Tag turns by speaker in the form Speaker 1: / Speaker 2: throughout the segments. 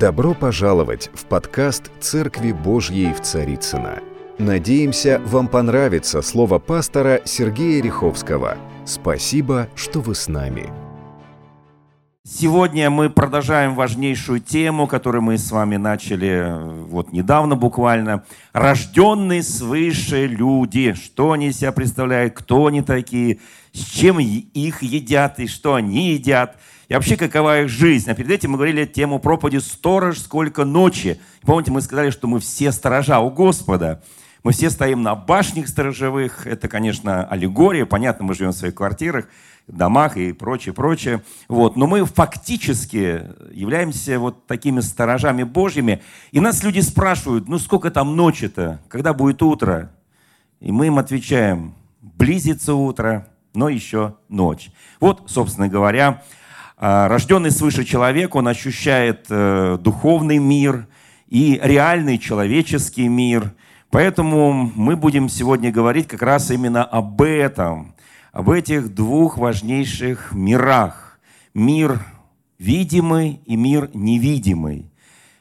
Speaker 1: Добро пожаловать в подкаст «Церкви Божьей в Царицына. Надеемся, вам понравится слово пастора Сергея Риховского. Спасибо, что вы с нами.
Speaker 2: Сегодня мы продолжаем важнейшую тему, которую мы с вами начали э, вот недавно буквально. Рожденные свыше люди. Что они себя представляют, кто они такие, с чем их едят и что они едят – и вообще какова их жизнь. А перед этим мы говорили тему проповеди «Сторож, сколько ночи». Помните, мы сказали, что мы все сторожа у Господа. Мы все стоим на башнях сторожевых. Это, конечно, аллегория. Понятно, мы живем в своих квартирах, домах и прочее, прочее. Вот. Но мы фактически являемся вот такими сторожами Божьими. И нас люди спрашивают, ну сколько там ночи-то? Когда будет утро? И мы им отвечаем, близится утро, но еще ночь. Вот, собственно говоря, а, рожденный свыше человек, он ощущает э, духовный мир и реальный человеческий мир. Поэтому мы будем сегодня говорить как раз именно об этом, об этих двух важнейших мирах. Мир видимый и мир невидимый.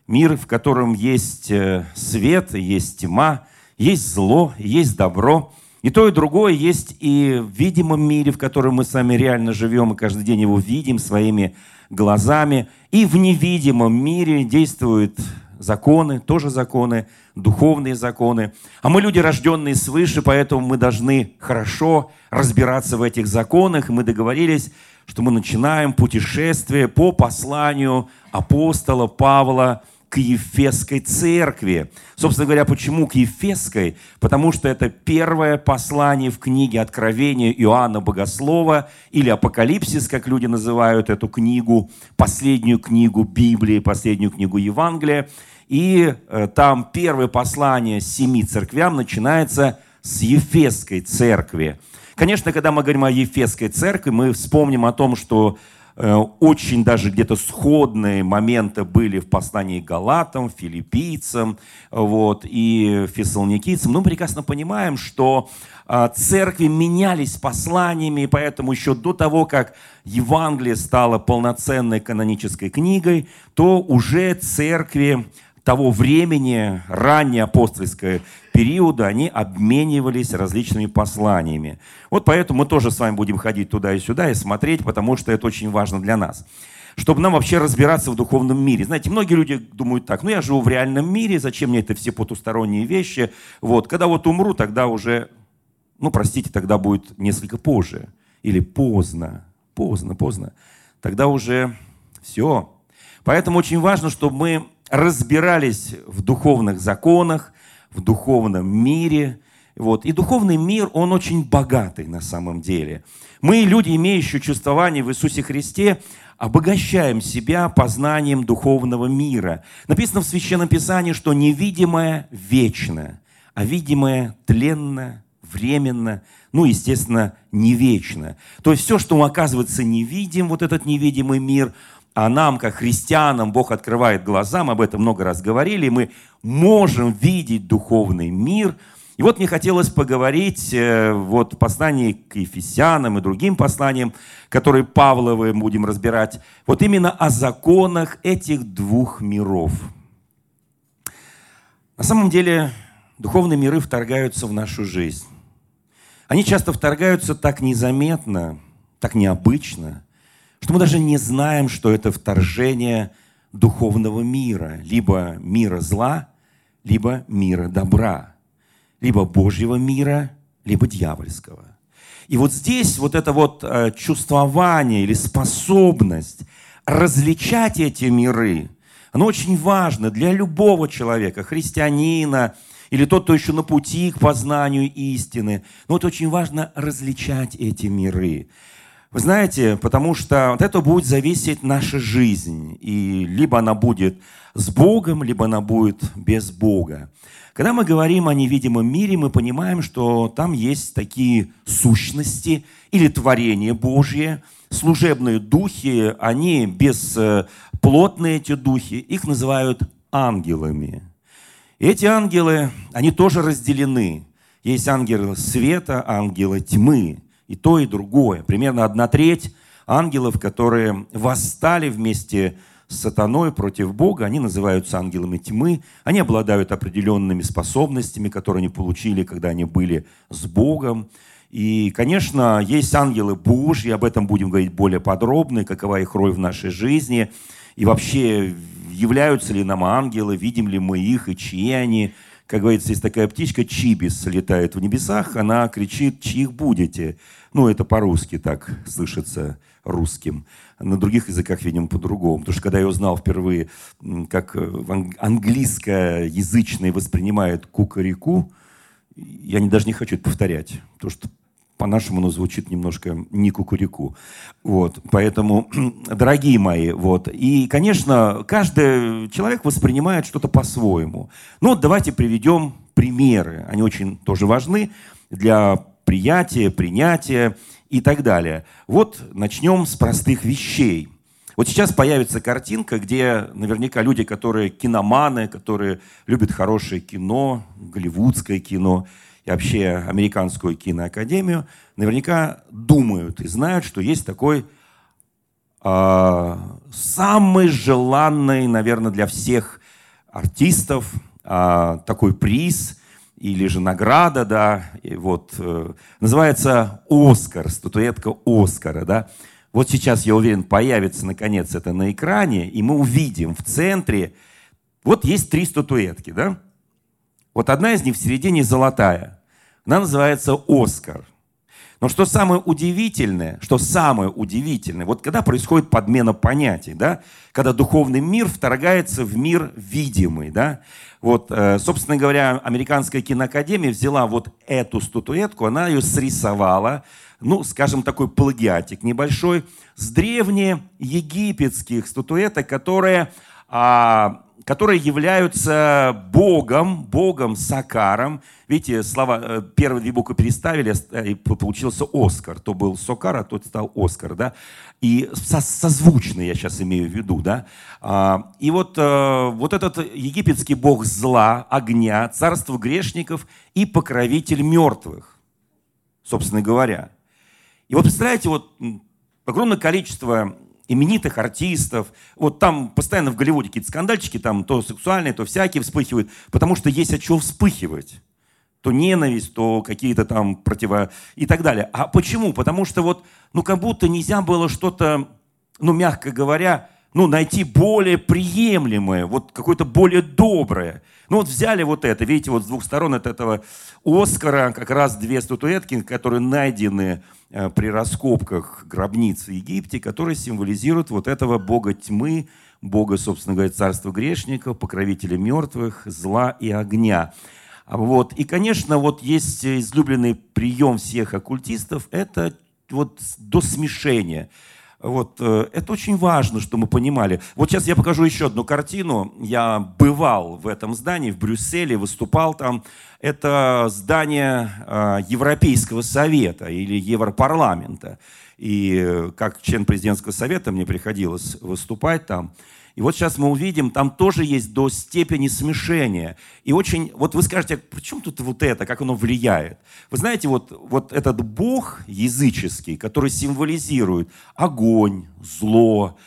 Speaker 2: Мир, в котором есть э, свет, есть тьма, есть зло, есть добро – и то, и другое есть и в видимом мире, в котором мы сами реально живем, и каждый день его видим своими глазами. И в невидимом мире действуют законы, тоже законы, духовные законы. А мы люди, рожденные свыше, поэтому мы должны хорошо разбираться в этих законах. И мы договорились, что мы начинаем путешествие по посланию апостола Павла к Ефесской церкви. Собственно говоря, почему к Ефесской? Потому что это первое послание в книге Откровения Иоанна Богослова или Апокалипсис, как люди называют эту книгу, последнюю книгу Библии, последнюю книгу Евангелия. И э, там первое послание семи церквям начинается с Ефесской церкви. Конечно, когда мы говорим о Ефесской церкви, мы вспомним о том, что очень даже где-то сходные моменты были в послании Галатам, филиппийцам вот, и фессалоникийцам. Но мы прекрасно понимаем, что а, церкви менялись посланиями, и поэтому еще до того, как Евангелие стало полноценной канонической книгой, то уже церкви того времени, ранней апостольской периода, они обменивались различными посланиями. Вот поэтому мы тоже с вами будем ходить туда и сюда и смотреть, потому что это очень важно для нас. Чтобы нам вообще разбираться в духовном мире. Знаете, многие люди думают так, ну я живу в реальном мире, зачем мне это все потусторонние вещи? Вот, когда вот умру, тогда уже, ну простите, тогда будет несколько позже. Или поздно, поздно, поздно. Тогда уже все. Поэтому очень важно, чтобы мы разбирались в духовных законах, в духовном мире. Вот. И духовный мир, он очень богатый на самом деле. Мы, люди, имеющие чувствование в Иисусе Христе, обогащаем себя познанием духовного мира. Написано в Священном Писании, что невидимое вечно, а видимое тленно, временно, ну, естественно, не вечно. То есть все, что оказывается невидим, вот этот невидимый мир, а нам, как христианам, Бог открывает глаза, мы об этом много раз говорили, мы можем видеть духовный мир. И вот мне хотелось поговорить э, вот в послании к Ефесянам и другим посланиям, которые Павловы будем разбирать, вот именно о законах этих двух миров. На самом деле духовные миры вторгаются в нашу жизнь. Они часто вторгаются так незаметно, так необычно – что мы даже не знаем, что это вторжение духовного мира, либо мира зла, либо мира добра, либо Божьего мира, либо дьявольского. И вот здесь вот это вот э, чувствование или способность различать эти миры, оно очень важно для любого человека, христианина или тот, кто еще на пути к познанию истины. Но вот очень важно различать эти миры. Вы знаете, потому что от этого будет зависеть наша жизнь. И либо она будет с Богом, либо она будет без Бога. Когда мы говорим о невидимом мире, мы понимаем, что там есть такие сущности или творения Божье, служебные духи, они бесплотные, эти духи, их называют ангелами. И эти ангелы, они тоже разделены. Есть ангелы света, ангелы тьмы и то, и другое. Примерно одна треть ангелов, которые восстали вместе с сатаной, против Бога. Они называются ангелами тьмы. Они обладают определенными способностями, которые они получили, когда они были с Богом. И, конечно, есть ангелы Божьи, об этом будем говорить более подробно, какова их роль в нашей жизни. И вообще, являются ли нам ангелы, видим ли мы их и чьи они. Как говорится, есть такая птичка, чибис летает в небесах, она кричит, чьих будете. Ну, это по-русски так слышится русским. На других языках, видимо, по-другому. Потому что когда я узнал впервые, как английскоязычные воспринимают кукареку, я не, даже не хочу это повторять. Потому что по-нашему оно звучит немножко не кукурику. Вот, поэтому, дорогие мои, вот. И, конечно, каждый человек воспринимает что-то по-своему. Ну, вот давайте приведем примеры. Они очень тоже важны для приятия, принятия и так далее. Вот начнем с простых вещей. Вот сейчас появится картинка, где наверняка люди, которые киноманы, которые любят хорошее кино, голливудское кино, и вообще американскую киноакадемию, наверняка думают и знают, что есть такой э, самый желанный, наверное, для всех артистов э, такой приз или же награда, да, и вот э, называется Оскар, статуэтка Оскара, да. Вот сейчас, я уверен, появится наконец это на экране, и мы увидим в центре, вот есть три статуэтки, да. Вот одна из них в середине золотая – она называется «Оскар». Но что самое удивительное, что самое удивительное, вот когда происходит подмена понятий, да, когда духовный мир вторгается в мир видимый, да, вот, э, собственно говоря, американская киноакадемия взяла вот эту статуэтку, она ее срисовала, ну, скажем, такой плагиатик небольшой, с древнеегипетских статуэток, которые а, которые являются Богом, Богом Сакаром. Видите, слова, э, первые две буквы переставили, э, и получился Оскар. То был Сокар, а тот стал Оскар, да. И со, созвучно я сейчас имею в виду, да. А, и вот, э, вот этот египетский бог зла, огня, царство грешников и покровитель мертвых, собственно говоря. И вот представляете, вот огромное количество именитых артистов. Вот там постоянно в Голливуде какие-то скандальчики, там то сексуальные, то всякие вспыхивают, потому что есть от чего вспыхивать. То ненависть, то какие-то там противо... и так далее. А почему? Потому что вот, ну как будто нельзя было что-то, ну мягко говоря, ну, найти более приемлемое, вот какое-то более доброе. Ну вот взяли вот это, видите, вот с двух сторон от этого Оскара как раз две статуэтки, которые найдены э, при раскопках гробниц в Египте, которые символизируют вот этого бога тьмы, бога, собственно говоря, царства грешников, покровителя мертвых, зла и огня. Вот. И, конечно, вот есть излюбленный прием всех оккультистов – это вот до смешения – вот, э, это очень важно, что мы понимали. Вот сейчас я покажу еще одну картину. Я бывал в этом здании, в Брюсселе, выступал там. Это здание э, Европейского совета или Европарламента. И э, как член президентского совета мне приходилось выступать там. И вот сейчас мы увидим, там тоже есть до степени смешения. И очень, вот вы скажете, при чем тут вот это, как оно влияет? Вы знаете, вот, вот этот бог языческий, который символизирует огонь, зло,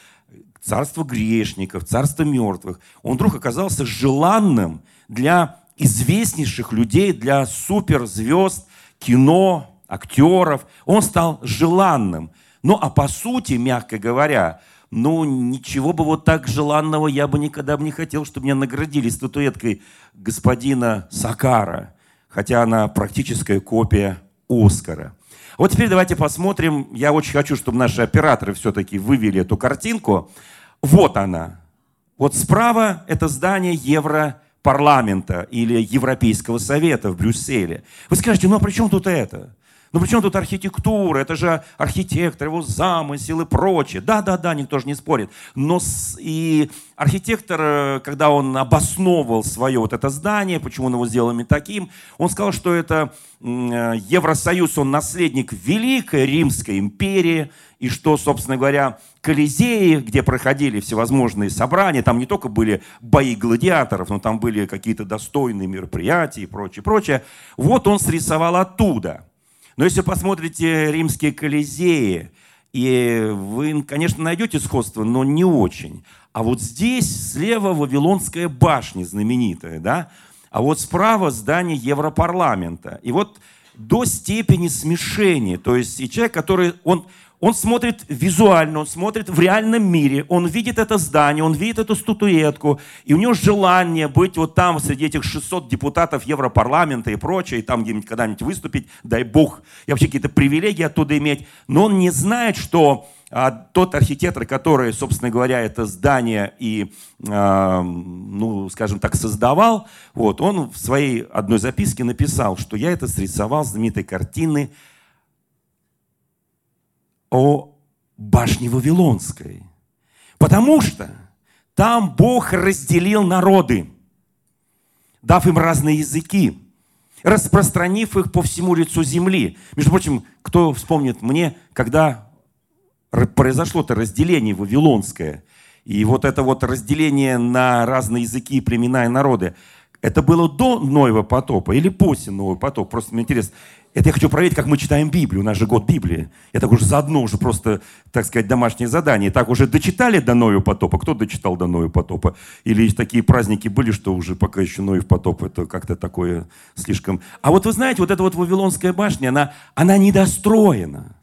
Speaker 2: царство грешников, царство мертвых, он вдруг оказался желанным для известнейших людей, для суперзвезд, кино, актеров. Он стал желанным. Ну а по сути, мягко говоря, ну, ничего бы вот так желанного я бы никогда бы не хотел, чтобы меня наградили статуэткой господина Сакара, хотя она практическая копия Оскара. Вот теперь давайте посмотрим. Я очень хочу, чтобы наши операторы все-таки вывели эту картинку. Вот она. Вот справа это здание Европарламента или Европейского совета в Брюсселе. Вы скажете, ну а при чем тут это? Ну при чем тут архитектура? Это же архитектор, его замысел и прочее. Да-да-да, никто же не спорит. Но с, и архитектор, э, когда он обосновывал свое вот это здание, почему он его сделал именно таким, он сказал, что это э, Евросоюз, он наследник Великой Римской империи, и что, собственно говоря, Колизеи, где проходили всевозможные собрания, там не только были бои гладиаторов, но там были какие-то достойные мероприятия и прочее, прочее. Вот он срисовал оттуда – но если посмотрите римские колизеи, И вы, конечно, найдете сходство, но не очень. А вот здесь слева Вавилонская башня знаменитая, да? А вот справа здание Европарламента. И вот до степени смешения. То есть и человек, который, он, он смотрит визуально, он смотрит в реальном мире, он видит это здание, он видит эту статуэтку, и у него желание быть вот там среди этих 600 депутатов Европарламента и прочее, и там где-нибудь когда-нибудь выступить, дай бог, и вообще какие-то привилегии оттуда иметь. Но он не знает, что а, тот архитектор, который, собственно говоря, это здание и, а, ну, скажем так, создавал, вот, он в своей одной записке написал, что я это срисовал знаменитой картины о башне Вавилонской. Потому что там Бог разделил народы, дав им разные языки, распространив их по всему лицу земли. Между прочим, кто вспомнит мне, когда произошло-то разделение вавилонское, и вот это вот разделение на разные языки, племена и народы, это было до Ноева потопа или после Нового потопа? Просто мне интересно. Это я хочу проверить, как мы читаем Библию. У нас же год Библии. Я так уже заодно уже просто, так сказать, домашнее задание. Так уже дочитали до Ноева потопа? Кто дочитал до Ноева потопа? Или такие праздники были, что уже пока еще Ноев потоп, это как-то такое слишком... А вот вы знаете, вот эта вот Вавилонская башня, она, она недостроена.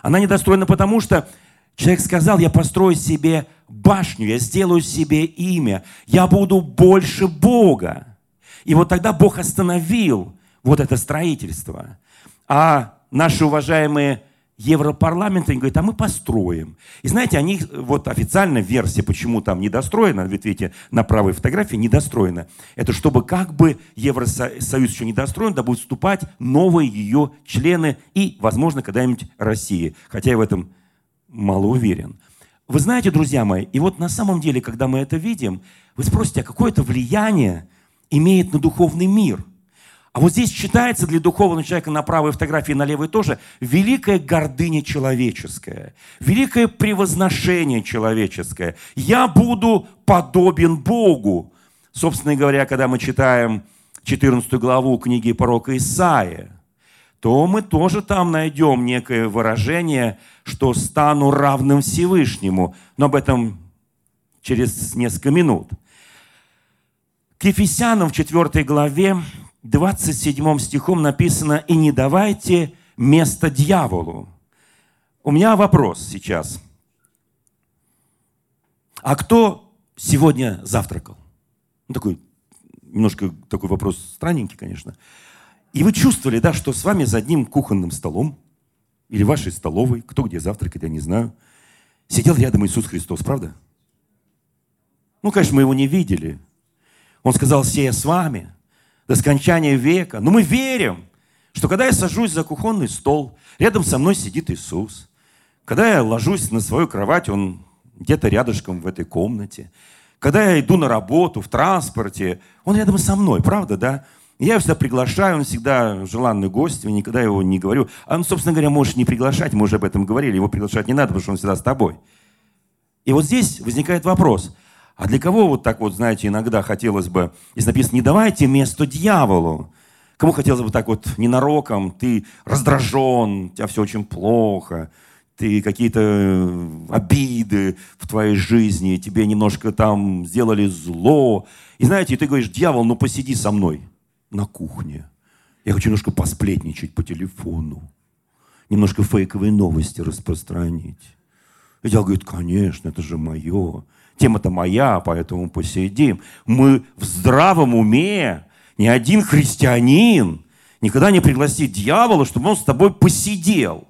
Speaker 2: Она недостроена потому, что человек сказал, я построю себе башню, я сделаю себе имя, я буду больше Бога. И вот тогда Бог остановил вот это строительство. А наши уважаемые Европарламенты говорят, а мы построим. И знаете, они, вот официальная версия, почему там недостроена, ведь видите, на правой фотографии недостроена, это чтобы как бы Евросоюз еще недостроен, да будут вступать новые ее члены и, возможно, когда-нибудь Россия. Хотя я в этом мало уверен. Вы знаете, друзья мои, и вот на самом деле, когда мы это видим, вы спросите, а какое это влияние имеет на духовный мир – а вот здесь читается для духовного человека на правой фотографии, на левой тоже, великая гордыня человеческая, великое превозношение человеческое. Я буду подобен Богу. Собственно говоря, когда мы читаем 14 главу книги пророка Исаия, то мы тоже там найдем некое выражение, что стану равным Всевышнему. Но об этом через несколько минут. К Ефесянам в 4 главе 27 стихом написано «И не давайте место дьяволу». У меня вопрос сейчас. А кто сегодня завтракал? Ну, такой, немножко такой вопрос странненький, конечно. И вы чувствовали, да, что с вами за одним кухонным столом или вашей столовой, кто где завтракает, я не знаю, сидел рядом Иисус Христос, правда? Ну, конечно, мы его не видели. Он сказал, все я с вами до скончания века. Но мы верим, что когда я сажусь за кухонный стол, рядом со мной сидит Иисус. Когда я ложусь на свою кровать, Он где-то рядышком в этой комнате. Когда я иду на работу, в транспорте, Он рядом со мной, правда, да? Я всегда приглашаю, он всегда желанный гость, я никогда его не говорю. А он, собственно говоря, можешь не приглашать, мы уже об этом говорили, его приглашать не надо, потому что он всегда с тобой. И вот здесь возникает вопрос, а для кого вот так вот, знаете, иногда хотелось бы, если написано, не давайте место дьяволу. Кому хотелось бы так вот ненароком, ты раздражен, у тебя все очень плохо, ты какие-то э, обиды в твоей жизни, тебе немножко там сделали зло. И знаете, ты говоришь, дьявол, ну посиди со мной на кухне. Я хочу немножко посплетничать по телефону, немножко фейковые новости распространить. И дьявол говорит, конечно, это же мое. Тема-то моя, поэтому посидим. Мы в здравом уме. Ни один христианин никогда не пригласит дьявола, чтобы он с тобой посидел.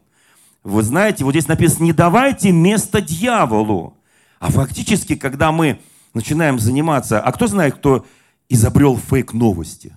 Speaker 2: Вы знаете, вот здесь написано, не давайте место дьяволу. А фактически, когда мы начинаем заниматься... А кто знает, кто изобрел фейк-новости?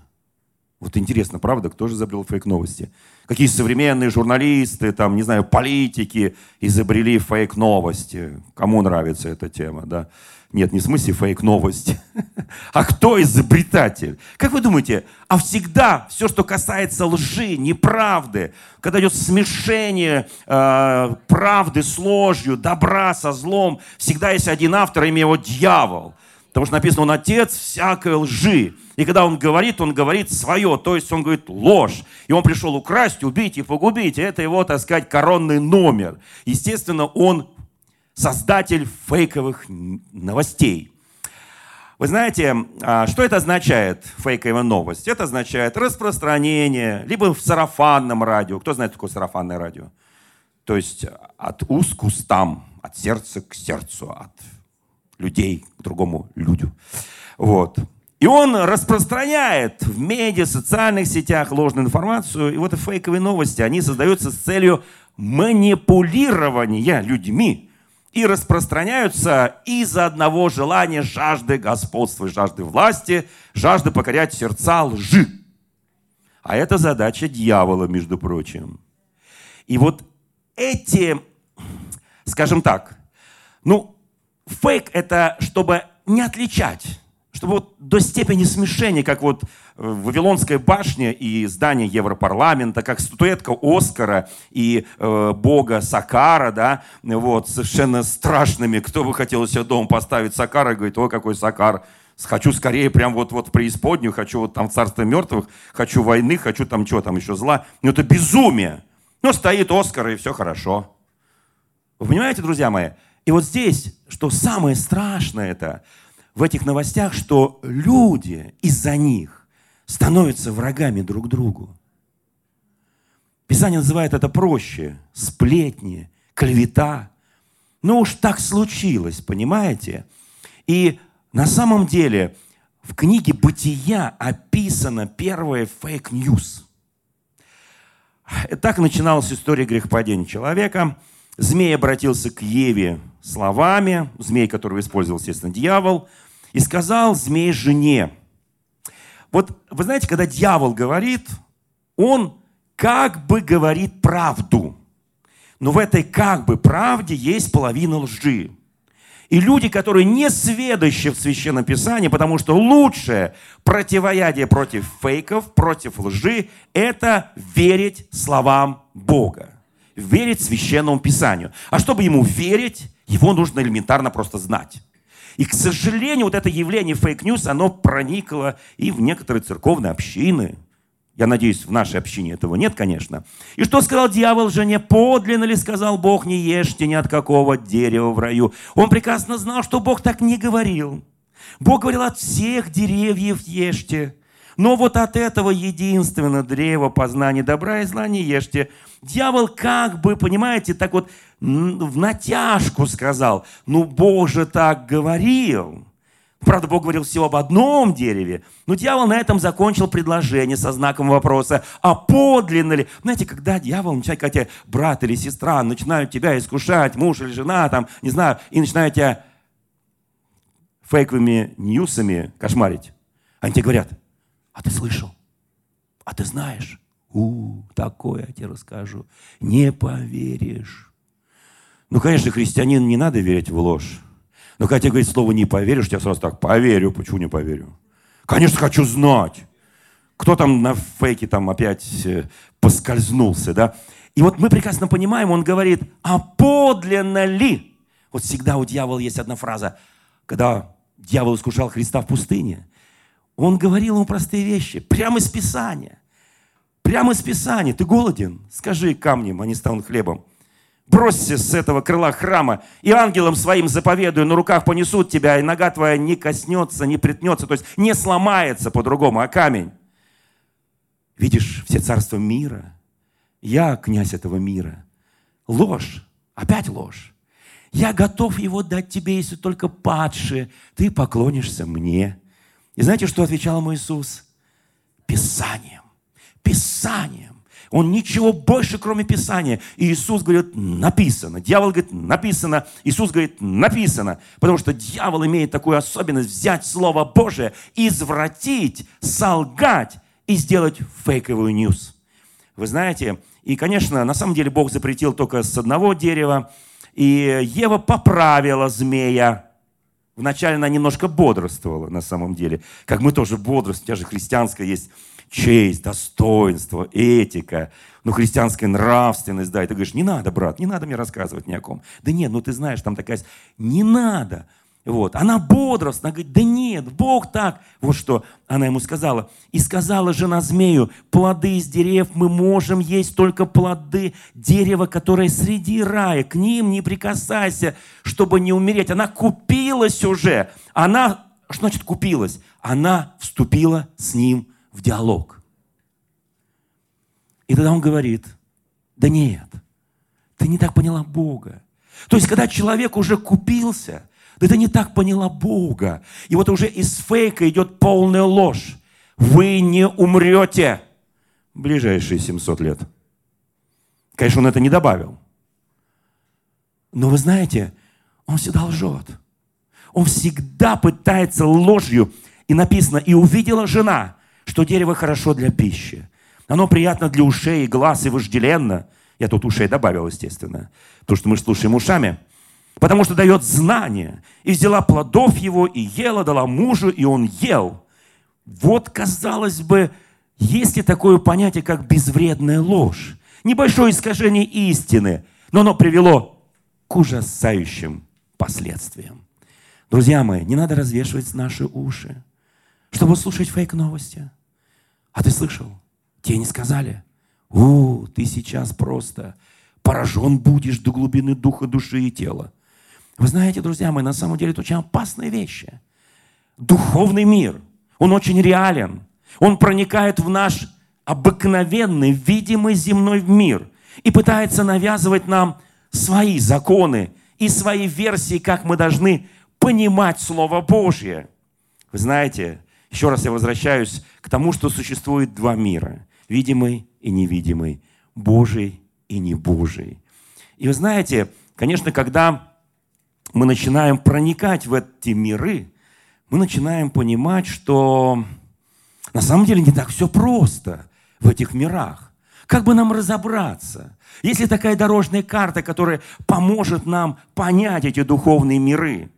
Speaker 2: Вот интересно, правда, кто же изобрел фейк-новости? Какие современные журналисты, там, не знаю, политики изобрели фейк-новости? Кому нравится эта тема, да? Нет, не в смысле фейк-новости. А кто изобретатель? Как вы думаете, а всегда все, что касается лжи, неправды, когда идет смешение э, правды с ложью, добра со злом, всегда есть один автор, имя его дьявол. Потому что написано, он отец всякой лжи. И когда он говорит, он говорит свое, то есть он говорит ложь. И он пришел украсть, убить и погубить. И это его, так сказать, коронный номер. Естественно, он создатель фейковых новостей. Вы знаете, а, что это означает, фейковая новость? Это означает распространение, либо в сарафанном радио. Кто знает, такое сарафанное радио? То есть от уст к устам, от сердца к сердцу, от людей к другому людю. Вот. И он распространяет в медиа, социальных сетях ложную информацию. И вот эти фейковые новости, они создаются с целью манипулирования людьми и распространяются из-за одного желания жажды господства, жажды власти, жажды покорять сердца лжи. А это задача дьявола, между прочим. И вот эти, скажем так, ну, Фейк – это чтобы не отличать, чтобы вот до степени смешения, как вот в Вавилонской башне и здание Европарламента, как статуэтка Оскара и э, бога Сакара, да, вот, совершенно страшными. Кто бы хотел у себя дома поставить Сакара и говорит, ой, какой Сакар, хочу скорее прям вот, вот в преисподнюю, хочу вот там в царство мертвых, хочу войны, хочу там что там еще зла. Ну это безумие. Но стоит Оскар и все хорошо. Вы понимаете, друзья мои? И вот здесь, что самое страшное это, в этих новостях, что люди из-за них становятся врагами друг другу. Писание называет это проще. Сплетни, клевета. Но уж так случилось, понимаете? И на самом деле в книге «Бытия» описана первая fake news. Так начиналась история грехопадения человека – Змей обратился к Еве словами, змей, которого использовал, естественно, дьявол, и сказал змей жене. Вот вы знаете, когда дьявол говорит, он как бы говорит правду. Но в этой как бы правде есть половина лжи. И люди, которые не сведущи в Священном Писании, потому что лучшее противоядие против фейков, против лжи, это верить словам Бога верить священному писанию. А чтобы ему верить, его нужно элементарно просто знать. И, к сожалению, вот это явление fake news, оно проникло и в некоторые церковные общины. Я надеюсь, в нашей общине этого нет, конечно. И что сказал дьявол жене? Подлинно ли сказал Бог, не ешьте ни от какого дерева в раю? Он прекрасно знал, что Бог так не говорил. Бог говорил, от всех деревьев ешьте. Но вот от этого единственного древа познания добра и зла не ешьте. Дьявол как бы, понимаете, так вот в натяжку сказал, ну Бог же так говорил. Правда, Бог говорил всего об одном дереве, но дьявол на этом закончил предложение со знаком вопроса, а подлинно ли? Знаете, когда дьявол начинает, когда тебе брат или сестра начинают тебя искушать, муж или жена, там, не знаю, и начинают тебя фейковыми ньюсами кошмарить, они тебе говорят – а ты слышал? А ты знаешь? У, такое я тебе расскажу. Не поверишь. Ну, конечно, христианин не надо верить в ложь. Но когда тебе говорит слово «не поверишь», я сразу так «поверю». Почему не поверю? Конечно, хочу знать. Кто там на фейке там опять э, поскользнулся, да? И вот мы прекрасно понимаем, он говорит, а подлинно ли? Вот всегда у дьявола есть одна фраза, когда дьявол искушал Христа в пустыне. Он говорил ему простые вещи, прямо из Писания. Прямо из Писания. Ты голоден? Скажи камнем, они станут хлебом. Бросься с этого крыла храма, и ангелам своим заповедую, на руках понесут тебя, и нога твоя не коснется, не притнется, то есть не сломается по-другому, а камень. Видишь, все царства мира, я князь этого мира. Ложь, опять ложь. Я готов его дать тебе, если только падшие, ты поклонишься мне. И знаете, что отвечал ему Иисус? Писанием. Писанием. Он ничего больше, кроме Писания. И Иисус говорит, написано. Дьявол говорит, написано. Иисус говорит, написано. Потому что дьявол имеет такую особенность взять Слово Божие, извратить, солгать и сделать фейковую ньюс. Вы знаете, и, конечно, на самом деле Бог запретил только с одного дерева. И Ева поправила змея. Вначале она немножко бодрствовала на самом деле. Как мы тоже бодрствуем. У тебя же христианская есть честь, достоинство, этика, ну, христианская нравственность, да, и ты говоришь, не надо, брат, не надо мне рассказывать ни о ком. Да нет, ну ты знаешь, там такая... Не надо. Вот. Она бодростна, говорит, да нет, Бог так. Вот что она ему сказала. И сказала жена змею, плоды из деревьев мы можем есть только плоды дерева, которое среди рая. К ним не прикасайся, чтобы не умереть. Она купилась уже. Она, что значит купилась? Она вступила с ним в диалог. И тогда он говорит, да нет, ты не так поняла Бога. То есть, когда человек уже купился – да ты не так поняла Бога. И вот уже из фейка идет полная ложь. Вы не умрете в ближайшие 700 лет. Конечно, он это не добавил. Но вы знаете, он всегда лжет. Он всегда пытается ложью. И написано, и увидела жена, что дерево хорошо для пищи. Оно приятно для ушей и глаз и вожделенно. Я тут ушей добавил, естественно, потому что мы слушаем ушами – потому что дает знание. И взяла плодов его, и ела, дала мужу, и он ел. Вот, казалось бы, есть ли такое понятие, как безвредная ложь? Небольшое искажение истины, но оно привело к ужасающим последствиям. Друзья мои, не надо развешивать наши уши, чтобы слушать фейк-новости. А ты слышал? Тебе не сказали? У, ты сейчас просто поражен будешь до глубины духа, души и тела. Вы знаете, друзья мои, на самом деле это очень опасные вещи. Духовный мир, он очень реален. Он проникает в наш обыкновенный, видимый земной мир и пытается навязывать нам свои законы и свои версии, как мы должны понимать Слово Божье. Вы знаете, еще раз я возвращаюсь к тому, что существует два мира. Видимый и невидимый. Божий и не Божий. И вы знаете, конечно, когда мы начинаем проникать в эти миры, мы начинаем понимать, что на самом деле не так все просто в этих мирах. Как бы нам разобраться? Есть ли такая дорожная карта, которая поможет нам понять эти духовные миры?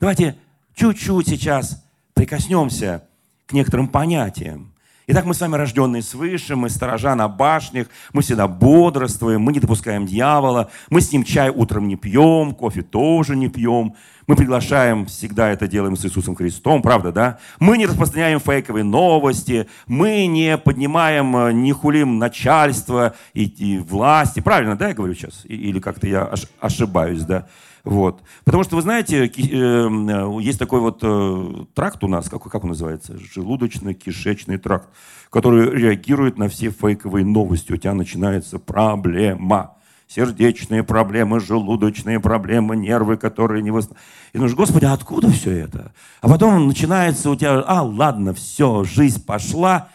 Speaker 2: Давайте чуть-чуть сейчас прикоснемся к некоторым понятиям. Итак, мы с вами рожденные свыше, мы сторожа на башнях, мы всегда бодрствуем, мы не допускаем дьявола, мы с ним чай утром не пьем, кофе тоже не пьем, мы приглашаем, всегда это делаем с Иисусом Христом, правда, да? Мы не распространяем фейковые новости, мы не поднимаем, э, не хулим начальство и, и власти, правильно, да, я говорю сейчас? Или как-то я ошибаюсь, да? Вот. Потому что, вы знаете, э, есть такой вот э, тракт у нас, как, как он называется? Желудочно-кишечный тракт, который реагирует на все фейковые новости. У тебя начинается проблема. Сердечные проблемы, желудочные проблемы, нервы, которые не восстановлены. И думаешь, Господи, а откуда все это? А потом начинается у тебя, а, ладно, все, жизнь пошла,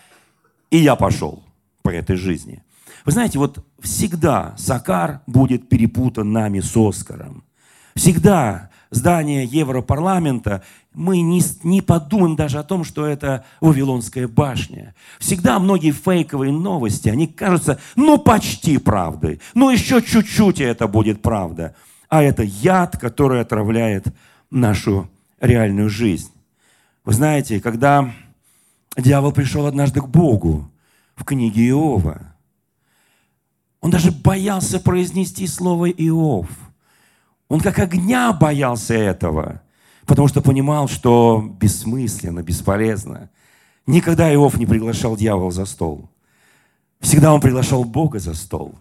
Speaker 2: и я пошел по этой жизни. Вы знаете, вот всегда Сакар будет перепутан нами с Оскаром. Всегда здание Европарламента, мы не, не подумаем даже о том, что это Вавилонская башня. Всегда многие фейковые новости, они кажутся, ну, почти правдой. Ну, еще чуть-чуть, и это будет правда. А это яд, который отравляет нашу реальную жизнь. Вы знаете, когда дьявол пришел однажды к Богу в книге Иова, он даже боялся произнести слово Иов – он как огня боялся этого, потому что понимал, что бессмысленно, бесполезно. Никогда Иов не приглашал дьявола за стол. Всегда он приглашал Бога за стол.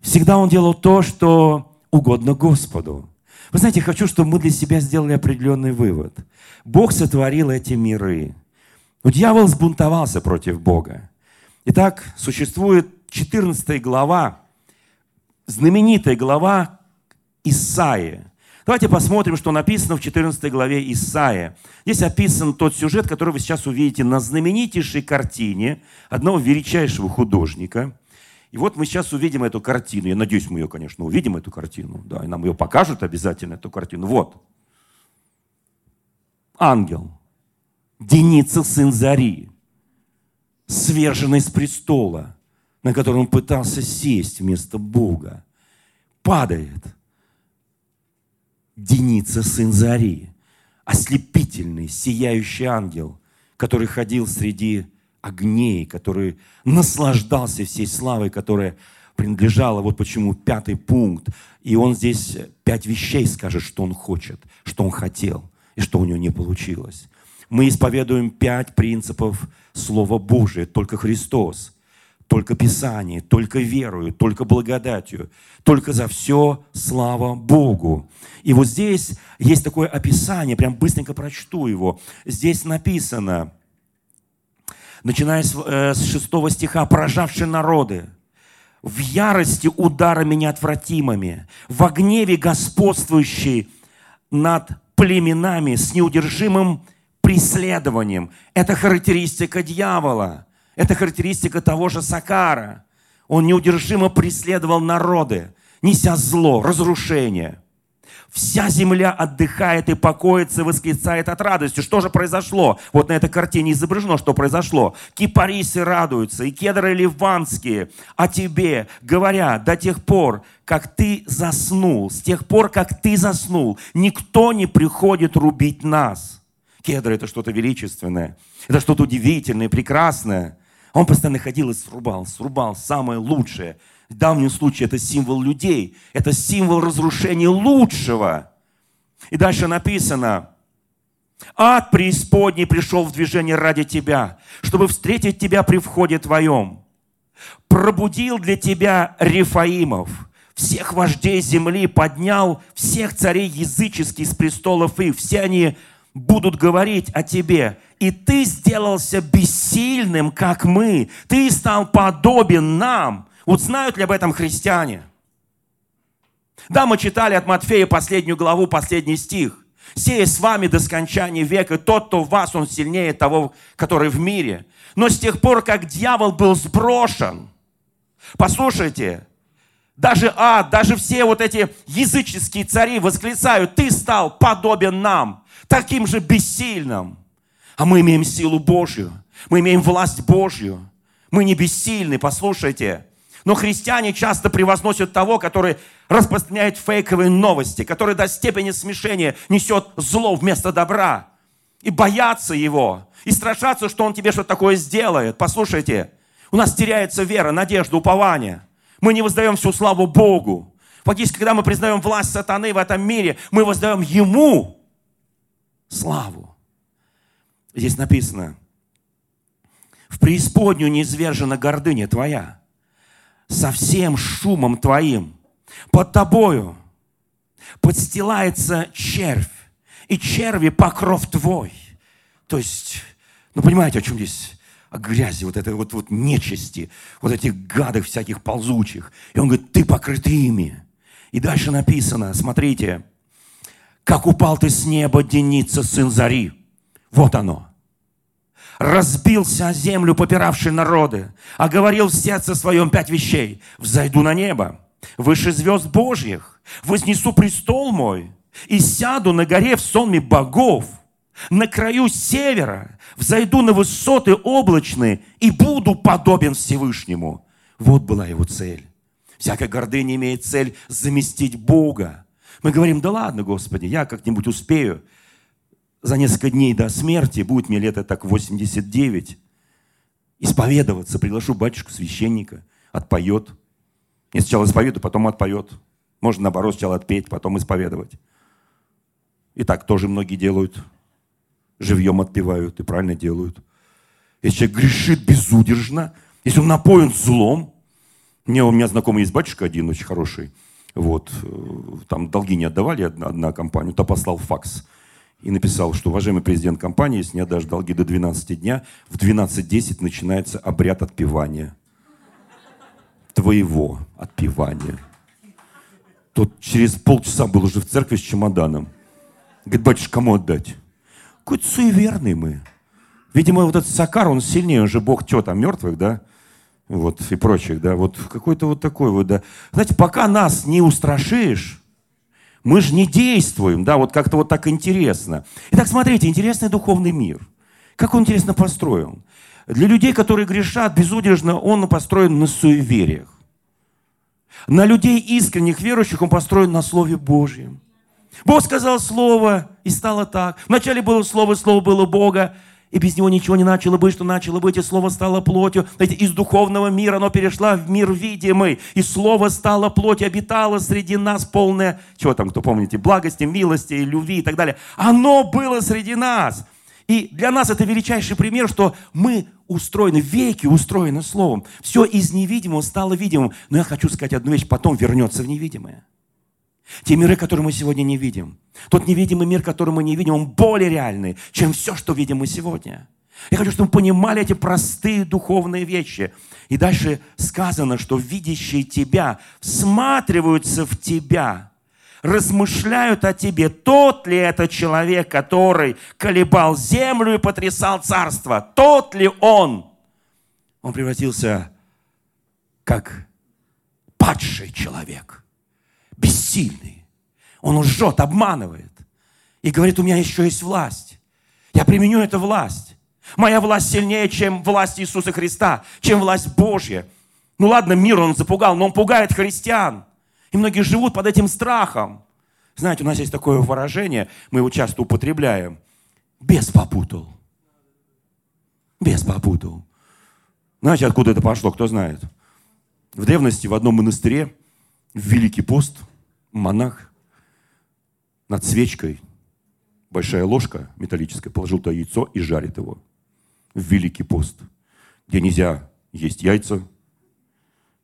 Speaker 2: Всегда он делал то, что угодно Господу. Вы знаете, хочу, чтобы мы для себя сделали определенный вывод. Бог сотворил эти миры. Но дьявол сбунтовался против Бога. Итак, существует 14 глава, знаменитая глава, Исаия. Давайте посмотрим, что написано в 14 главе Исаия. Здесь описан тот сюжет, который вы сейчас увидите на знаменитейшей картине одного величайшего художника. И вот мы сейчас увидим эту картину. Я надеюсь, мы ее, конечно, увидим, эту картину. Да, и нам ее покажут обязательно, эту картину. Вот. Ангел. Деница, сын Зари. Сверженный с престола, на котором он пытался сесть вместо Бога. Падает – Деница, сын Зари, ослепительный, сияющий ангел, который ходил среди огней, который наслаждался всей славой, которая принадлежала, вот почему пятый пункт. И он здесь пять вещей скажет, что он хочет, что он хотел. и что у него не получилось. Мы исповедуем пять принципов Слова Божия, только Христос, только Писание, только верою, только благодатью, только за все слава Богу. И вот здесь есть такое описание, прям быстренько прочту его. Здесь написано, начиная с, э, с 6 стиха, «Поражавшие народы, в ярости ударами неотвратимыми, в гневе господствующий над племенами с неудержимым преследованием. Это характеристика дьявола. Это характеристика того же Сакара. Он неудержимо преследовал народы, неся зло, разрушение. Вся земля отдыхает и покоится, восклицает от радости. Что же произошло? Вот на этой картине изображено, что произошло. Кипарисы радуются, и кедры ливанские о тебе, говоря, до тех пор, как ты заснул, с тех пор, как ты заснул, никто не приходит рубить нас. Кедры – это что-то величественное, это что-то удивительное, прекрасное. Он постоянно ходил и срубал, срубал самое лучшее – в давнем случае это символ людей, это символ разрушения лучшего. И дальше написано, ад преисподней пришел в движение ради тебя, чтобы встретить тебя при входе твоем. Пробудил для тебя Рифаимов, всех вождей земли, поднял всех царей языческих с престолов их. Все они будут говорить о тебе. И ты сделался бессильным, как мы. Ты стал подобен нам. Вот знают ли об этом христиане? Да, мы читали от Матфея последнюю главу, последний стих. «Сея с вами до скончания века, тот, кто в вас, он сильнее того, который в мире». Но с тех пор, как дьявол был сброшен, послушайте, даже ад, даже все вот эти языческие цари восклицают, ты стал подобен нам, таким же бессильным. А мы имеем силу Божью, мы имеем власть Божью. Мы не бессильны, послушайте. Но христиане часто превозносят того, который распространяет фейковые новости, который до степени смешения несет зло вместо добра. И боятся его, и страшатся, что он тебе что-то такое сделает. Послушайте, у нас теряется вера, надежда, упование. Мы не воздаем всю славу Богу. Фактически, когда мы признаем власть сатаны в этом мире, мы воздаем Ему славу. Здесь написано, в преисподнюю неизвержена гордыня твоя со всем шумом твоим. Под тобою подстилается червь, и черви покров твой. То есть, ну понимаете, о чем здесь? О грязи, вот этой вот, вот нечисти, вот этих гадов всяких ползучих. И он говорит, ты покрыт ими. И дальше написано, смотрите, как упал ты с неба, Деница, сын Зари. Вот оно разбился о землю, попиравший народы, а говорил в сердце своем пять вещей. «Взойду на небо, выше звезд Божьих, вознесу престол мой и сяду на горе в сонме богов, на краю севера, взойду на высоты облачные и буду подобен Всевышнему». Вот была его цель. Всякая гордыня имеет цель заместить Бога. Мы говорим, да ладно, Господи, я как-нибудь успею за несколько дней до смерти, будет мне лето так 89, исповедоваться, приглашу батюшку священника, отпоет. Я сначала исповедую, потом отпоет. Можно наоборот сначала отпеть, потом исповедовать. И так тоже многие делают. Живьем отпевают и правильно делают. Если человек грешит безудержно, если он напоен злом, мне, у меня знакомый есть батюшка один очень хороший, вот, э, там долги не отдавали одна, одна компания, то послал факс и написал, что, уважаемый президент компании, если не отдашь долги до 12 дня, в 12.10 начинается обряд отпевания. Твоего отпевания. Тот через полчаса был уже в церкви с чемоданом. Говорит, батюшка, кому отдать? Какой-то суеверный мы. Видимо, вот этот Сакар, он сильнее, он же бог что там, мертвых, да? Вот, и прочих, да? Вот какой-то вот такой вот, да. Знаете, пока нас не устрашишь, мы же не действуем, да, вот как-то вот так интересно. Итак, смотрите, интересный духовный мир. Как он интересно построен. Для людей, которые грешат безудержно, он построен на суевериях. На людей искренних верующих он построен на Слове Божьем. Бог сказал Слово, и стало так. Вначале было Слово, Слово было Бога, И без него ничего не начало быть, что начало быть, и Слово стало плотью. Знаете, из духовного мира оно перешло в мир видимый. И Слово стало плотью, обитало среди нас полное, чего там, кто помните, благости, милости, любви и так далее. Оно было среди нас. И для нас это величайший пример, что мы устроены, веки устроены Словом. Все из невидимого стало видимым. Но я хочу сказать одну вещь, потом вернется в невидимое. Те миры, которые мы сегодня не видим. Тот невидимый мир, который мы не видим, он более реальный, чем все, что видим мы сегодня. Я хочу, чтобы мы понимали эти простые духовные вещи. И дальше сказано, что видящие тебя всматриваются в тебя, размышляют о тебе. Тот ли это человек, который колебал землю и потрясал царство? Тот ли он? Он превратился как падший человек – бессильный. Он лжет, обманывает. И говорит, у меня еще есть власть. Я применю эту власть. Моя власть сильнее, чем власть Иисуса Христа, чем власть Божья. Ну ладно, мир он запугал, но он пугает христиан. И многие живут под этим страхом. Знаете, у нас есть такое выражение, мы его часто употребляем. Без попутал. Без попутал. Знаете, откуда это пошло, кто знает? В древности в одном монастыре в Великий пост – монах над свечкой, большая ложка металлическая, положил туда яйцо и жарит его в Великий пост, где нельзя есть яйца,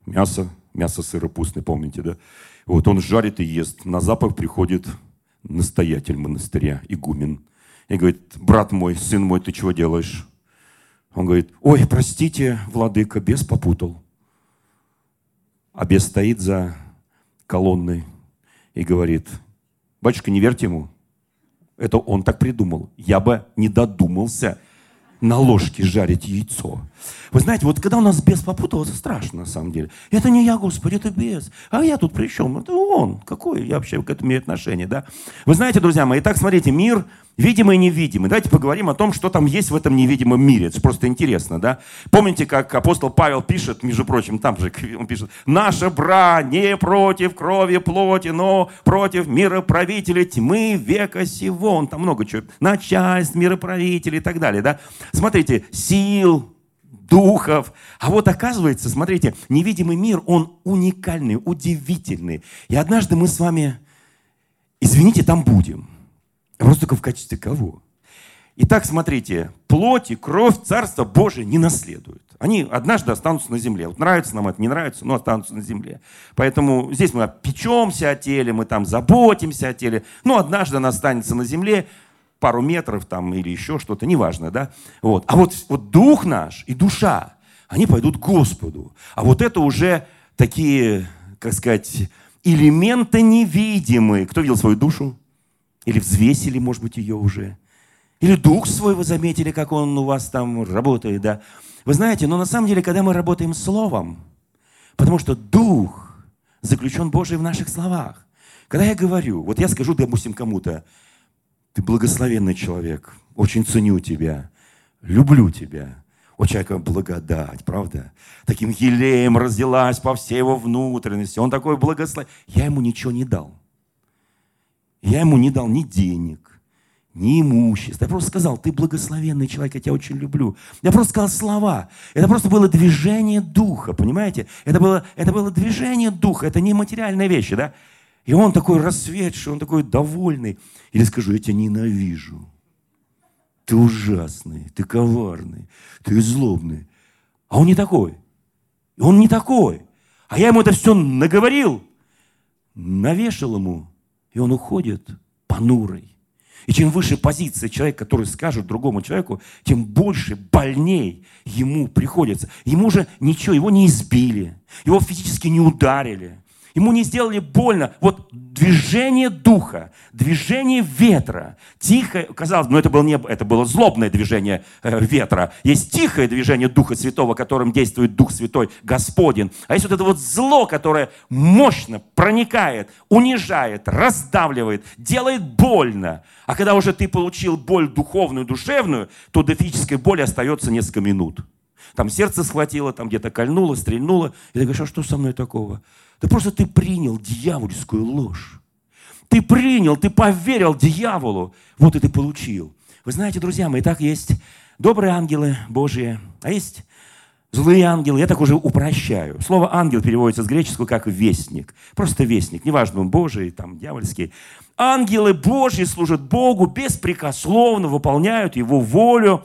Speaker 2: мясо, мясо сыропустное, помните, да? Вот он жарит и ест. На запах приходит настоятель монастыря, игумен. И говорит, брат мой, сын мой, ты чего делаешь? Он говорит, ой, простите, владыка, бес попутал. А бес стоит за колонной и говорит, батюшка, не верьте ему. Это он так придумал. Я бы не додумался на ложке жарить яйцо. Вы знаете, вот когда у нас бес попутал, это страшно на самом деле. Это не я, Господи, это бес. А я тут при чем? Это он. Какой я вообще к этому имею отношение, да? Вы знаете, друзья мои, итак, смотрите, мир видимый и невидимый. Давайте поговорим о том, что там есть в этом невидимом мире. Это просто интересно, да? Помните, как апостол Павел пишет, между прочим, там же он пишет, «Наша брань не против крови плоти, но против мироправителей тьмы века сего». Он там много чего. Начальств, мироправителей и так далее, да? Смотрите, сил, духов. А вот оказывается, смотрите, невидимый мир, он уникальный, удивительный. И однажды мы с вами, извините, там будем. Просто только в качестве кого? Итак, смотрите, плоть и кровь Царства Божие не наследуют. Они однажды останутся на земле. Вот нравится нам это, не нравится, но останутся на земле. Поэтому здесь мы печемся о теле, мы там заботимся о теле. Но однажды она останется на земле, пару метров там или еще что-то, неважно, да? Вот. А вот, вот дух наш и душа, они пойдут к Господу. А вот это уже такие, как сказать, элементы невидимые. Кто видел свою душу? Или взвесили, может быть, ее уже? Или дух свой вы заметили, как он у вас там работает, да? Вы знаете, но на самом деле, когда мы работаем словом, потому что дух заключен Божий в наших словах. Когда я говорю, вот я скажу, допустим, кому-то, ты благословенный человек. Очень ценю тебя. Люблю тебя. У человека благодать, правда? Таким елеем разделась по всей его внутренности. Он такой благословен. Я ему ничего не дал. Я ему не дал ни денег, ни имущества. Я просто сказал, ты благословенный человек, я тебя очень люблю. Я просто сказал слова. Это просто было движение духа, понимаете? Это было, это было движение духа, это не материальные вещи, да? И он такой рассветший, он такой довольный. Или скажу, я тебя ненавижу. Ты ужасный, ты коварный, ты злобный. А он не такой. Он не такой. А я ему это все наговорил, навешал ему, и он уходит понурый. И чем выше позиция человека, который скажет другому человеку, тем больше, больней ему приходится. Ему же ничего, его не избили, его физически не ударили, Ему не сделали больно. Вот движение духа, движение ветра, тихое, казалось, но это было, не, это было злобное движение э, ветра. Есть тихое движение Духа Святого, которым действует Дух Святой, Господень. А есть вот это вот зло, которое мощно проникает, унижает, раздавливает, делает больно. А когда уже ты получил боль духовную, душевную, то до физической боли остается несколько минут. Там сердце схватило, там где-то кольнуло, стрельнуло. И ты говоришь, а что со мной такого? Да просто ты принял дьявольскую ложь. Ты принял, ты поверил дьяволу. Вот и ты получил. Вы знаете, друзья мои, так есть добрые ангелы Божьи, а есть злые ангелы. Я так уже упрощаю. Слово ангел переводится с греческого как вестник. Просто вестник. Неважно, он Божий, там, дьявольский. Ангелы Божьи служат Богу беспрекословно, выполняют Его волю,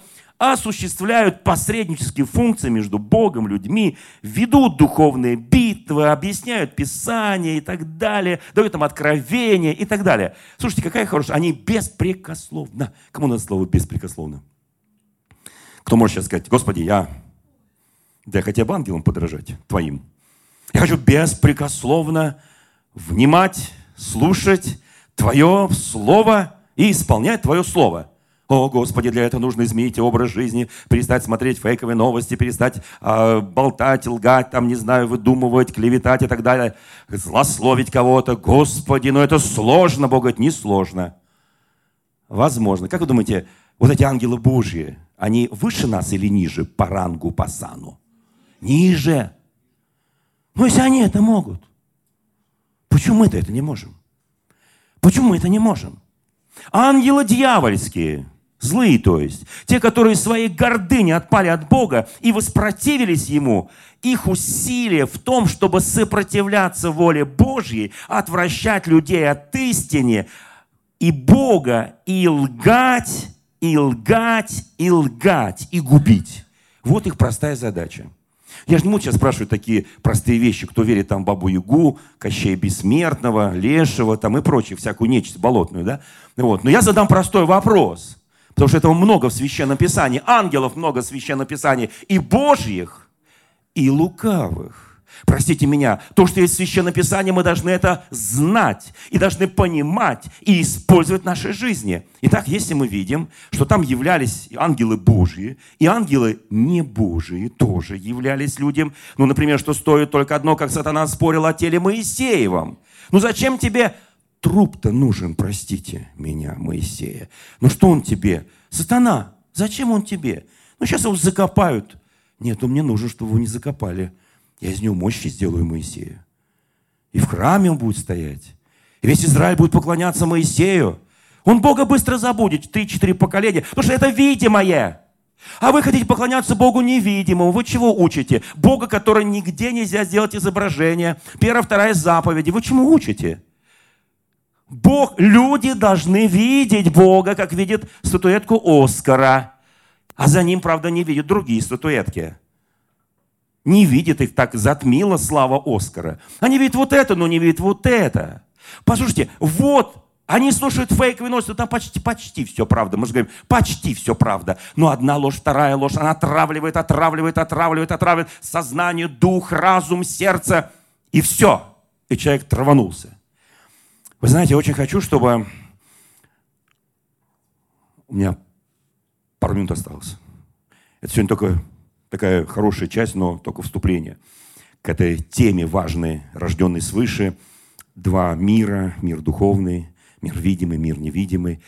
Speaker 2: осуществляют посреднические функции между Богом людьми, ведут духовные битвы, объясняют Писание и так далее, дают им откровения и так далее. Слушайте, какая хорошая. Они беспрекословно. Кому надо слово беспрекословно? Кто может сейчас сказать, Господи, я, да я хотя бы ангелам подражать, Твоим. Я хочу беспрекословно внимать, слушать Твое Слово и исполнять Твое Слово. О, Господи, для этого нужно изменить образ жизни, перестать смотреть фейковые новости, перестать э, болтать, лгать, там, не знаю, выдумывать, клеветать и так далее, злословить кого-то. Господи, но это сложно, Бог говорит, не сложно. Возможно. Как вы думаете, вот эти ангелы Божьи, они выше нас или ниже по рангу, по сану? Ниже. Ну, если они это могут, почему мы-то это не можем? Почему мы это не можем? Ангелы дьявольские, злые то есть, те, которые своей гордыни отпали от Бога и воспротивились Ему, их усилия в том, чтобы сопротивляться воле Божьей, отвращать людей от истины и Бога, и лгать, и лгать, и лгать, и губить. Вот их простая задача. Я же не буду сейчас спрашивать такие простые вещи, кто верит там Бабу Ягу, Кощея Бессмертного, Лешего там и прочее, всякую нечисть болотную, да? Вот. Но я задам простой вопрос, потому что этого много в Священном Писании, ангелов много в Священном Писании, и Божьих, и лукавых. Простите меня, то, что есть в Священном Писании, мы должны это знать и должны понимать и использовать в нашей жизни. Итак, если мы видим, что там являлись ангелы Божьи, и ангелы не Божьи тоже являлись людям, ну, например, что стоит только одно, как сатана спорил о теле Моисеевом. Ну, зачем тебе труп-то нужен, простите меня, Моисея? Ну, что он тебе? Сатана, зачем он тебе? Ну, сейчас его закопают. Нет, он мне нужен, чтобы его не закопали. Я из него мощи сделаю Моисея. И в храме он будет стоять. И весь Израиль будет поклоняться Моисею. Он Бога быстро забудет, три-четыре поколения, потому что это видимое. А вы хотите поклоняться Богу невидимому. Вы чего учите? Бога, который нигде нельзя сделать изображение. Первая, вторая заповеди. Вы чему учите? Бог, люди должны видеть Бога, как видит статуэтку Оскара. А за ним, правда, не видят другие статуэтки не видит их так, затмила слава Оскара. Они видят вот это, но не видят вот это. Послушайте, вот, они слушают фейковые новости, там почти, почти все правда. Мы же говорим, почти все правда. Но одна ложь, вторая ложь, она отравливает, отравливает, отравливает, отравливает сознание, дух, разум, сердце. И все. И человек траванулся. Вы знаете, очень хочу, чтобы... У меня пару минут осталось. Это сегодня только такая хорошая часть, но только вступление к этой теме важной, рожденной свыше. Два мира, мир духовный, мир видимый, мир невидимый.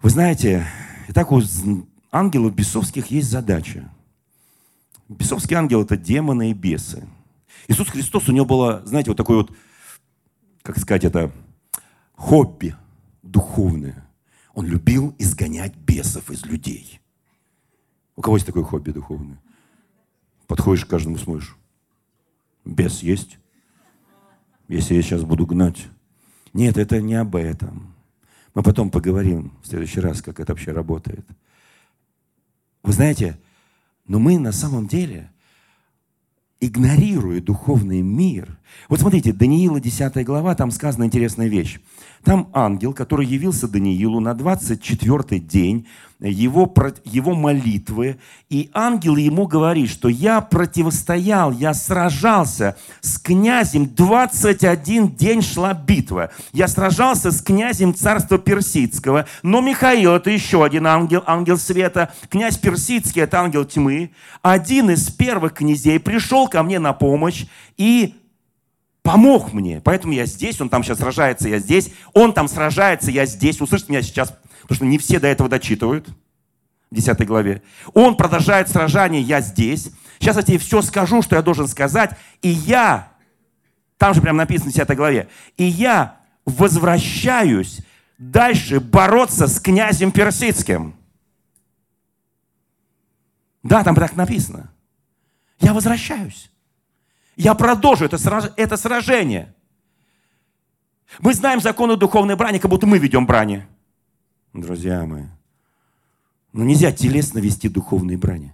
Speaker 2: Вы знаете, и так у ангелов бесовских есть задача. Бесовские ангелы – это демоны и бесы. Иисус Христос, у него было, знаете, вот такое вот, как сказать, это хобби духовное. Он любил изгонять бесов из людей. У кого есть такое хобби духовное? Подходишь к каждому, смотришь. Бес есть? Если я сейчас буду гнать. Нет, это не об этом. Мы потом поговорим в следующий раз, как это вообще работает. Вы знаете, но мы на самом деле игнорируя духовный мир. Вот смотрите, Даниила 10 глава, там сказана интересная вещь. Там ангел, который явился Даниилу на 24 день, его, его молитвы, и ангел ему говорит, что я противостоял, я сражался с князем, 21 день шла битва. Я сражался с князем царства персидского, но Михаил, это еще один ангел, ангел света, князь персидский, это ангел тьмы, один из первых князей пришел ко мне на помощь и помог мне. Поэтому я здесь, он там сейчас сражается, я здесь. Он там сражается, я здесь. Услышите меня сейчас, потому что не все до этого дочитывают. В 10 главе. Он продолжает сражение, я здесь. Сейчас я тебе все скажу, что я должен сказать. И я, там же прям написано в 10 главе, и я возвращаюсь дальше бороться с князем персидским. Да, там так написано. Я возвращаюсь. Я продолжу это, это сражение. Мы знаем законы духовной брани, как будто мы ведем брани. Друзья мои, ну нельзя телесно вести духовные брани.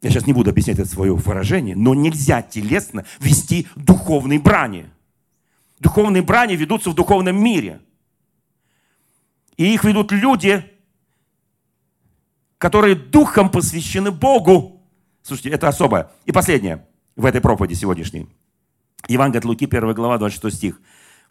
Speaker 2: Я сейчас не буду объяснять это свое выражение, но нельзя телесно вести духовные брани. Духовные брани ведутся в духовном мире. И их ведут люди, которые духом посвящены Богу. Слушайте, это особое. И последнее в этой проповеди сегодняшней. Евангелие от Луки, 1 глава, 26 стих.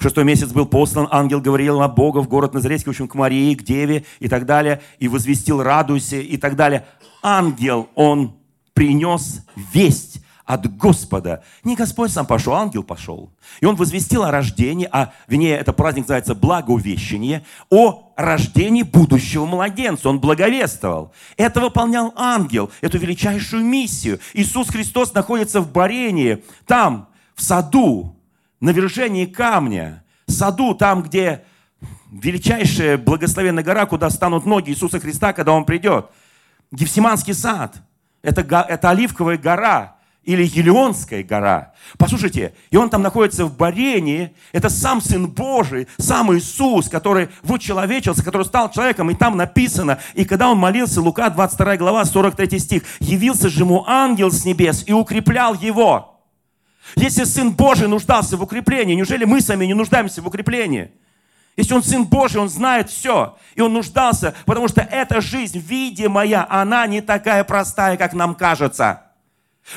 Speaker 2: Шестой месяц был послан ангел Гавриил от Бога в город Назаретский, в общем, к Марии, к Деве и так далее, и возвестил «радуйся» и так далее. Ангел, он принес весть от Господа. Не Господь сам пошел, ангел пошел. И он возвестил о рождении, а, вернее, это праздник называется Благовещение, о рождении будущего младенца. Он благовествовал. Это выполнял ангел, эту величайшую миссию. Иисус Христос находится в Барении, там, в саду, на вершине камня, саду, там, где величайшая благословенная гора, куда станут ноги Иисуса Христа, когда Он придет. Гефсиманский сад. Это, это Оливковая гора или Елеонская гора. Послушайте, и он там находится в Барении, это сам Сын Божий, сам Иисус, который вычеловечился, который стал человеком, и там написано, и когда он молился, Лука 22 глава, 43 стих, явился же ему ангел с небес и укреплял его. Если Сын Божий нуждался в укреплении, неужели мы сами не нуждаемся в укреплении? Если он Сын Божий, он знает все. И он нуждался, потому что эта жизнь, видимая, она не такая простая, как нам кажется.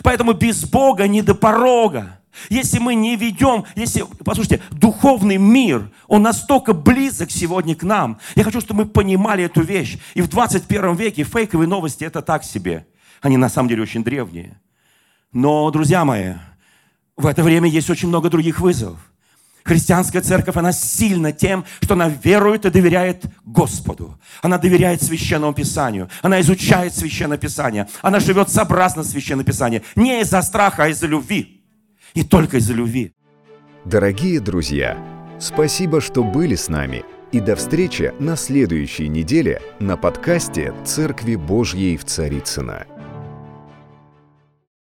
Speaker 2: Поэтому без Бога не до порога. Если мы не ведем, если, послушайте, духовный мир, он настолько близок сегодня к нам. Я хочу, чтобы мы понимали эту вещь. И в 21 веке фейковые новости это так себе. Они на самом деле очень древние. Но, друзья мои, в это время есть очень много других вызовов. Христианская церковь, она сильна тем, что она верует и доверяет Господу. Она доверяет Священному Писанию. Она изучает Священное Писание. Она живет сообразно Священное Писание. Не из-за страха, а из-за любви. И только из-за любви.
Speaker 1: Дорогие друзья, спасибо, что были с нами. И до встречи на следующей неделе на подкасте «Церкви Божьей в Царицына.